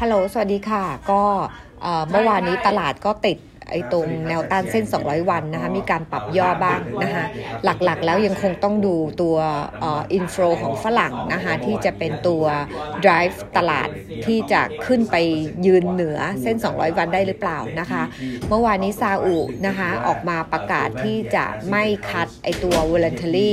ฮัลโหล สวัสดีค่ะ ก็เมื่อวานนี้ตลาดก็ติด ไอ้ตรงแนวต้านเส้น 200 วันนะคะมีการปรับย่อบ้างนะคะหลักๆ แล้วยังคงต้องดูตัวอินฟลูของฝรั่งนะคะที่จะเป็นตัว drive ตลาดที่จะขึ้นไปยืนเหนือเส้น 200 วันได้หรือเปล่านะคะเมื่อวานนี้ซาอุนะคะออกมาประกาศที่จะไม่คัดไอตัว voluntary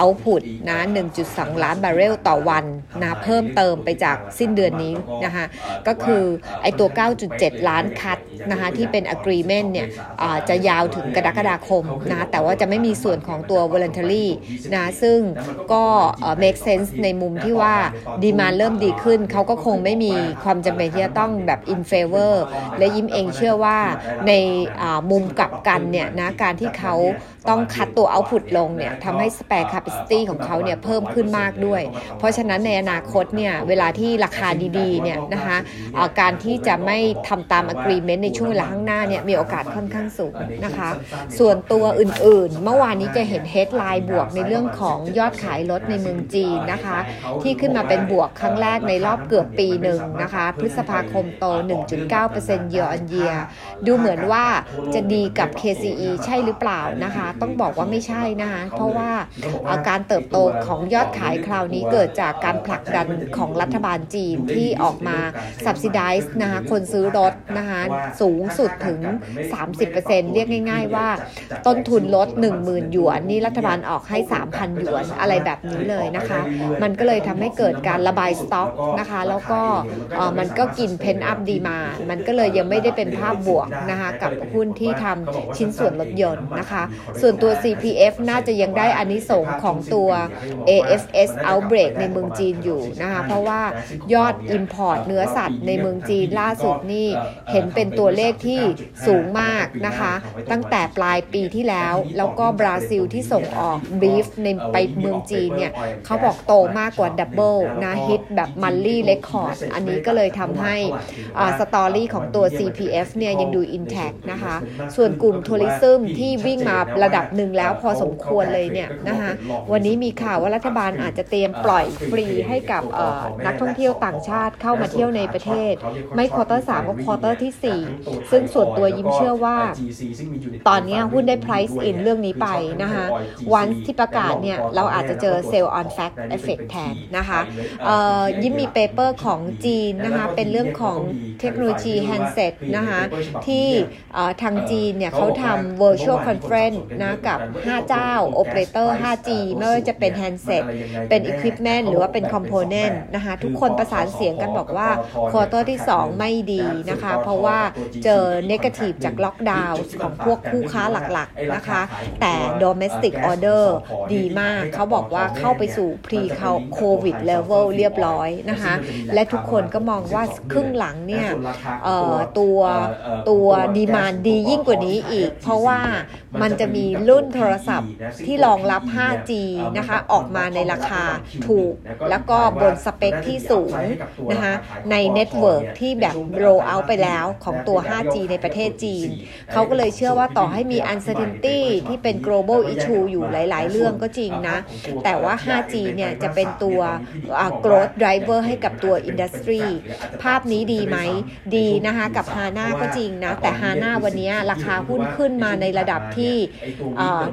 output นะ1.2 ล้านบาร์เรลต่อวันนะเพิ่มเติมไปจากสิ้นเดือนนี้นะคะก็คือไอตัว 9.7 ล้านคัดนะคะที่เป็น agreement เนี่ยจะยาวถึงกรกฎาคมนะแต่ว่าจะไม่มีส่วนของตัว voluntary นะซึ่งก็ make sense ในมุมที่ว่าดีมาเริ่มดีขึ้น เขาก็คงไม่มีความจำเป็นที่จะต้องแบบ in favor และยิ้มเองเชื่อว่าในมุมกลับกันเนี่ยนะการที่เขาต้องคัดตัว output ลงเนี่ยทำให้ spare capacity ของเขาเนี่ยเพิ่มขึ้นมากด้วย เพราะฉะนั้นในอนาคตเนี่ยเวลาที่ราคาดีๆเนี่ยนะคะการที่จะไม่ทำตาม agreement ในช่วงเวลาข้างหน้าเนี่ยมีโออกาสค่อนข้างสูงนะคะ ส่วนตัวอื่นๆ เมื่อวานนี้จะเห็น headline บวกในเรื่องของยอดขายรถในเมืองจีนนะคะ ที่ขึ้นมาเป็นบวกครั้งแรกในรอบเกือบปีหนึ่งนะคะ พฤษภาคมโต 1.9% year on year ดูเหมือนว่าจะดีกับ KCE ใช่หรือเปล่านะคะ ต้องบอกว่าไม่ใช่นะคะเพราะว่าการเติบโตของยอดขายคราวนี้เกิดจากการผลักดันของรัฐบาลจีนที่ออกมา subsidize นะคะคนซื้อรถนะคะสูงสุดถึง30%เรียกง่าย ๆ ว่า ต้นทุนลด 10,000 หยวน นี่รัฐบาลออกให้ 3,000 หยวนอะไรแบบนี้เลยนะคะ มันก็เลยทำให้เกิดการระบายสต็อกนะคะ แล้วก็มันก็กินเพนอัพดีมา มันก็เลยยังไม่ได้เป็นภาพบวกนะคะกับหุ้นที่ทำชิ้นส่วนรถยนต์นะคะ ส่วนตัว CPF น่าจะยังได้อานิสงของตัว AFS outbreak ในเมืองจีนอยู่นะคะ เพราะว่ายอด Import เนื้อสัตว์ในเมืองจีนล่าสุดนี่เห็นเป็นตัวเลขที่สูงมากนะคะ ตั้งแต่ปลายปีที่แล้ว แล้วก็บราซิลที่ส่งออกบีฟในไปเมืองจีนเนี่ยเขาบอกโตมากกว่า double นะฮิตแบบ monthly record อันนี้ก็เลยทำให้ story ของตัว CPF เนี่ยยังดู intact นะคะ ส่วนกลุ่ม tourism ที่วิ่งมาระดับหนึ่งแล้วพอสมควรเลยเนี่ยนะคะวันนี้มีข่าวว่ารัฐบาลอาจจะเตรียมปล่อยฟรีให้กับนักท่องเที่ยวต่างชาติเข้ามาเที่ยวในประเทศ ไม่ quarter สามก็ quarter ที่ 4 ซึ่งส่วนตัวยิ้มเชื่อว่าตอนนี้หุ้นได้ price in เรื่องนี้ไปนะคะวันที่ประกาศเนี่ยเราอาจจะเจอ sell on fact effect แทนนะคะยิ้มมีเปเปอร์ของจีนนะคะเป็นเรื่องของเทคโนโลยี handset นะคะที่ทางจีนเนี่ยเขาทำ virtual conference นะกับ 5 เจ้า operator 5G ไม่ว่าจะเป็น handset เป็น equipment หรือว่าเป็น component นะคะทุกคนประสานเสียงกันบอกว่า quarter ที่ 2 ไม่ดีนะคะ เพราะว่าเจอ negative จากล็อกดาวน์ของพวกคู่ค้าหลักๆนะคะ แต่ domestic order ดีมาก เขาบอกว่าเข้าไปสู่ pre covid level เรียบร้อยนะคะ และทุกคนก็มองว่าครึ่งหลังเนี่ยตัวตัวดีมานดียิ่งกว่านี้อีก เพราะว่ามันจะมีรุ่นโทรศัพท์ที่รองรับ 5G นะคะออกมาในราคาถูก แล้วก็บนสเปคที่สูงนะคะใน network ที่แบบ roll out ไปแล้วของตัว 5G ในประเทศจีนเขาก็เลยเชื่อว่าต่อให้มี uncertainty ที่เป็น global issue อยู่หลาย ๆ เรื่องก็จริงนะ แต่ว่า 5G เนี่ยจะเป็นตัว growth driver ให้กับตัว industry ภาพนี้ดีไหม ดีนะคะ กับ Hana ก็จริงนะ แต่ Hana วันนี้ราคาหุ้นขึ้นมาในระดับที่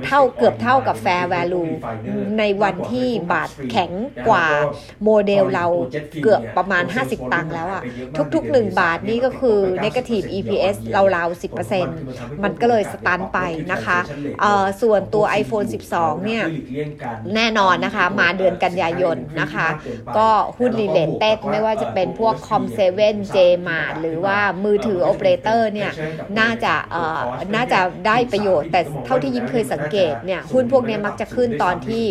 เท่าเกือบเท่ากับ fair value ในวันที่บาทแข็งกว่าโมเดลเราเกือบประมาณ 50 ตังค์แล้วอะทุก ๆ 1 บาทนี่ก็คือ negative EPS ราวๆ10%มันก็เลย stun ไปนะคะส่วนตัว iPhone 12 เนี่ย แน่นอนนะคะ มาเดือนกันยายนนะคะ ก็หุ้น related ไม่ว่าจะเป็นพวก Com 7 J Mart หรือว่ามือถือโอเปอเรเตอร์เนี่ย น่าจะน่าจะได้ประโยชน์ แต่เท่าที่ยิ้มเคยสังเกตเนี่ย หุ้นพวกนี้มักจะขึ้นตอนที่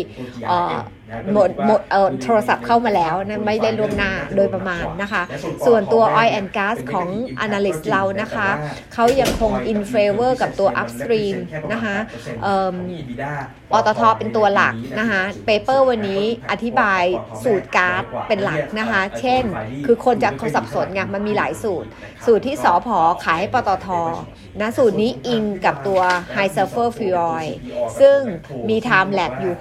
หมดหมดเอ่อโทรศัพท์เข้ามาแล้วนะไม่ได้ล่วงหน้าโดยประมาณนะคะ ส่วนตัว oil and gas ของ analyst เรานะคะเขายังคง in favor กับตัว upstream นะคะปตทเป็นตัวหลักนะคะเปเปอร์วันนี้อธิบายสูตรก๊าซเป็นหลักนะคะ เช่น คือคนจะเขาสับสนไงมันมีหลายสูตร สูตรที่สอพอขายให้ปตทนะสูตรนี้อิงกับตัว high sulfur fuel oil ซึ่งมี time lag อยู่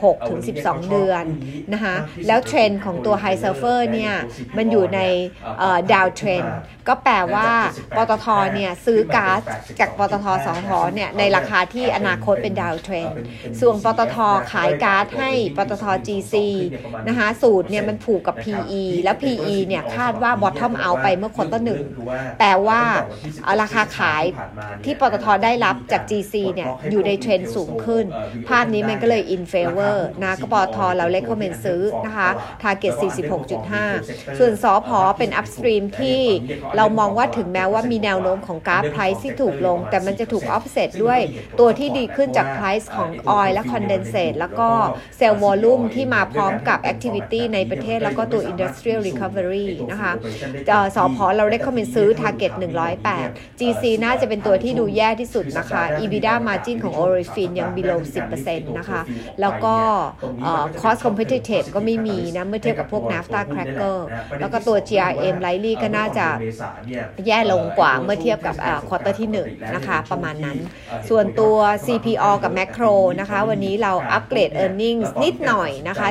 6-12 เดือนนะคะแล้วเทรนด์ของตัว high sulfur เนี่ยมันอยู่ใน downtrend ก็แปลว่าปตทเนี่ยซื้อก๊าซจากปตทสองหอเนี่ยในราคาที่อนาคตเป็น downtrend ส่วนปตทขายก๊าซให้ปตท GC นะคะสูตรเนี่ยมันผูกกับ PE แล้ว PE เนี่ยคาดว่า bottom out ไปเมื่อ quarter หนึ่งแปลว่าราคาขายที่ปตทได้รับจาก GC เนี่ยอยู่ในเทรนด์สูงขึ้น ภาพนี้มันก็เลย in favor นะก็ปตทเราเล c คอมเมนต์ซื้อนะคะ target 46.5 ส่วนสอพอเป็น upstream ที่เรามองว่าถึงแม้ว่ามีแนวโน้มของก๊าซ price ที่ถูกลง แต่มันจะถูก offset ด้วยตัวที่ดีขึ้นจาก price ของ oil และ condensate แล้วก็ sell volume ที่มาพร้อมกับ activity ในประเทศแล้วก็ตัว industrial recovery นะคะสอพอเราได้คอมเมนต์ซื้อ target 108 GC น่าจะเป็นตัวที่ดูแย่ที่สุดนะคะ EBITDA margin ของ Orifin ยัง below 10%นะคะ แล้วก็ cost competitive ก็ไม่มีนะ เมื่อเทียบกับพวก NAFTA cracker แล้วก็ตัว GRM likely ก็น่าจะแย่ลงกว่าเมื่อเทียบกับ quarter ที่1นะคะประมาณนั้น ส่วนตัว CPALL กับ Makro นะคะ วันนี้เรา upgrade earnings นิดหน่อยนะคะ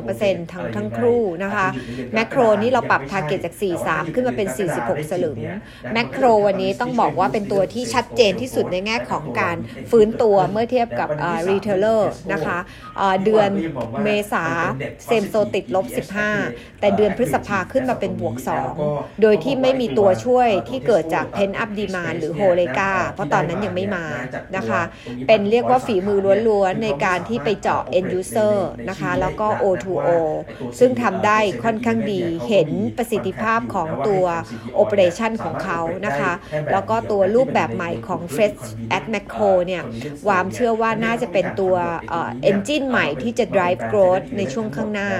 1-2%ทั้งทั้งคู่นะคะ Macro นี่เราปรับ target จาก 43 ขึ้นมาเป็น 46 สลึง Macro วันนี้ต้องบอกว่าเป็นตัวที่ชัดเจนที่สุดในแง่ของการฟื้นตัวเมื่อเทียบกับ retailer นะคะเดือนเมษา same-store ติดลบ 15 แต่เดือนพฤษภาขึ้นมาเป็นบวก 2 โดยที่ไม่มีตัวช่วยที่เกิดจากเพนอัพดีมานหรือโฮเลกาเพราะตอนนั้นยังไม่มานะคะ เป็นเรียกว่าฝีมือล้วนๆ ในการที่ไปเจาะ end user นะคะ แล้วก็ O2O ซึ่งทำได้ค่อนข้างดีเห็นประสิทธิภาพของตัว operation ของเขานะคะ แล้วก็ตัวรูปแบบใหม่ของ Fresh at Macro เนี่ยวามเชื่อว่าน่าจะเป็นตัว engine ใหม่ที่จะ drive growth ในช่วงข้างหน้า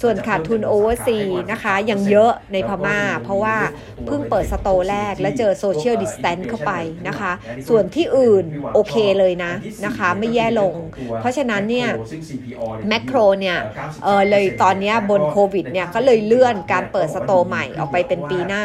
ส่วนขาดทุน oversea นะคะยังเยอะในพม่า เพราะว่าเพิ่งเปิดสโตร์แรก และเจอ social distance เข้าไปนะคะ ส่วนที่อื่นโอเคเลยนะนะคะ ไม่แย่ลง เพราะฉะนั้นเนี่ยแมคโครเนี่ยเออเลยตอนนี้บนโควิดเนี่ยก็เลยเลื่อนการเปิดสโตร์ใหม่ออกไปเป็นปีหน้า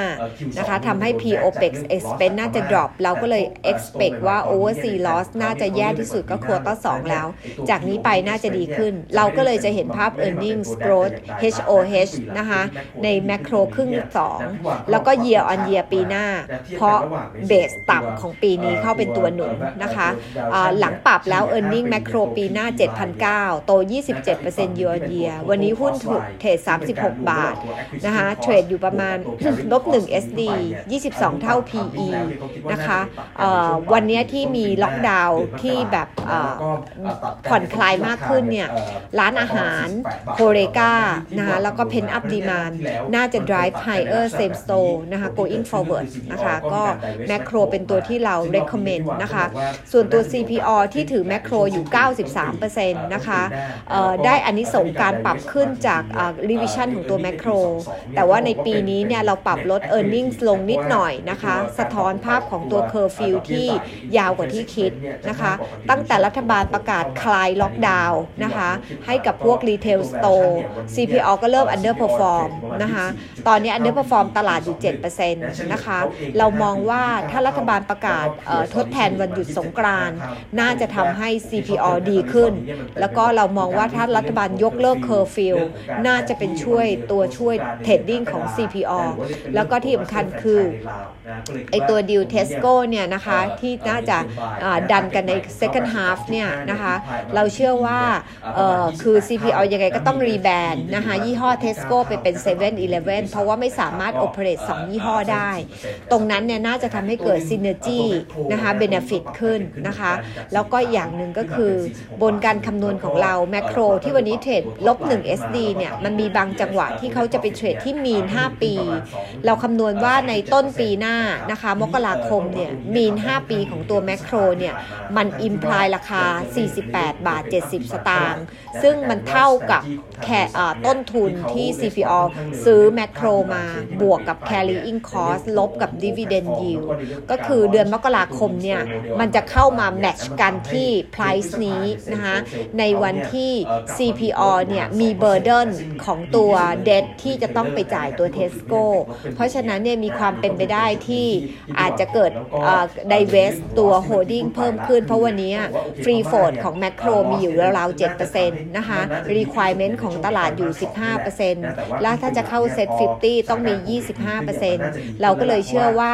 นะคะทำให้ POPEX expense น่าจะ drop เราก็เลย expect ว่า oversea loss น่าจะแย่ที่สุดก็ควอเตอร์2แล้ว จากนี้ไปน่าจะดีขึ้น เราก็เลยจะเห็นภาพ earnings growth HOH นะคะในแมคโครครึ่ง2แล้วก็ year on year ปีหน้า เพราะเบสต่ำของปีนี้เข้าเป็นตัวหนุนนะคะหลังปรับแล้ว e a r n i n g แมคโครปีหน้า 7,900 โต 27% year on year วันนี้หุ้นถูกเทรด 36 บาทนะคะเทรดอยู่ประมาณลบ1 SD 22 เท่า PE นะคะวันนี้ที่มีล็อกดาวน์ที่แบบผ่อนคลายมากขึ้นเนี่ยร้านอาหารโคเรกานะคะแล้วก็เพนอัพดีมานน่าจะ drive higher same store นะคะ going forward นะคะก็แมคโครเป็นตัวที่เรา recommend นะคะ ส่วนตัว CPO ที่ถือแมคโครอยู่ 93%นะคะได้อันนี้ส่งการปรับขึ้นจาก revision ของตัวแมคโครแต่ว่าในปีนี้เนี่ยเราปรับลด e a r n i n g ลงนิดหน่อยนะคะ สะท้อนภาพของตัว curfew ที่ยาวกว่าที่คิดนะคะ ตั้งแต่รัฐบาลประกาศคลายล็อกดาวน์นะคะ ให้กับพวก retail store CPO ก็เริ่ม underperform นะคะ ตอนนี้ underperform ตลาดอยู่7%นะคะเรามองว่าถ้ารัฐบาลประกาศทดแทนวันหยุดสงกรานต์น่าจะทำให้ CPO ดีขึ้น แล้วก็เรามองว่าถ้ารัฐบาลยกเลิกเคอร์ฟิวน่าจะเป็นช่วยตัวช่วยเทรดดิ้งของ CPO แล้วก็ที่สำคัญคือไอตัวดิวเทสโก้เนี่ยนะคะที่น่าจะดันกันใน second half เนี่ยนะคะเราเชื่อว่าคือ CPO ยังไงก็ต้องรีแบรนด์นะคะยี่ห้อเทสโก้ไปเป็น7 e เ e ่ e อเพราะว่าไม่สามารถ operate 2ยี่ห้อได้ ตรงนั้นเนี่ยน่าจะทำให้เกิด synergy นะคะ benefit ขึ้นนะคะ แล้วก็อย่างหนึ่งก็คือบนการคำนวณของเราแมคโครที่วันนี้เทรดลบ1 SD เนี่ยมันมีบางจังหวะที่เขาจะไปเทรดที่มีน 5 ปี เราคำนวณว่าในต้นปีหน้านะคะ มกราคมเนี่ยมีน 5 ปีของตัวแมคโครเนี่ยมันอิมพลายราคา 48 บาท 70 สตางค์ซึ่งมันเท่ากับแค่ต้นทุนที่ CPO ซื้อแมคโครมาบวกกับ carrying cost ลบกับ dividend yield ก็คือเดือนมกราคมเนี่ย มันจะเข้ามาแมทช์กันที่ price นี้นะคะในวันที่ CPO เนี่ย มี burden ของตัว debt ที่จะต้องไปจ่ายตัว Tesco เพราะฉะนั้นเนี่ยมีความเป็นไปได้ที่อาจจะเกิด divest ตัว holding เพิ่มขึ้น เพราะวันนี้ free float ของ Macro มีอยู่ราวๆ7%นะคะ requirement ของตลาดอยู่ 15%แล้วถ้าจะเข้าเซ็ต50 ต้องมี 25%เราก็เลยเชื่อว่า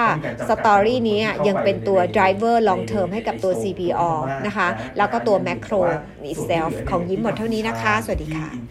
สตอรี่นี้ยังเป็นตัว driver long term ให้กับตัว CPO นะคะ แล้วก็ตัว macro itself ของยิ้มหมดเท่านี้นะคะ สวัสดีค่ะ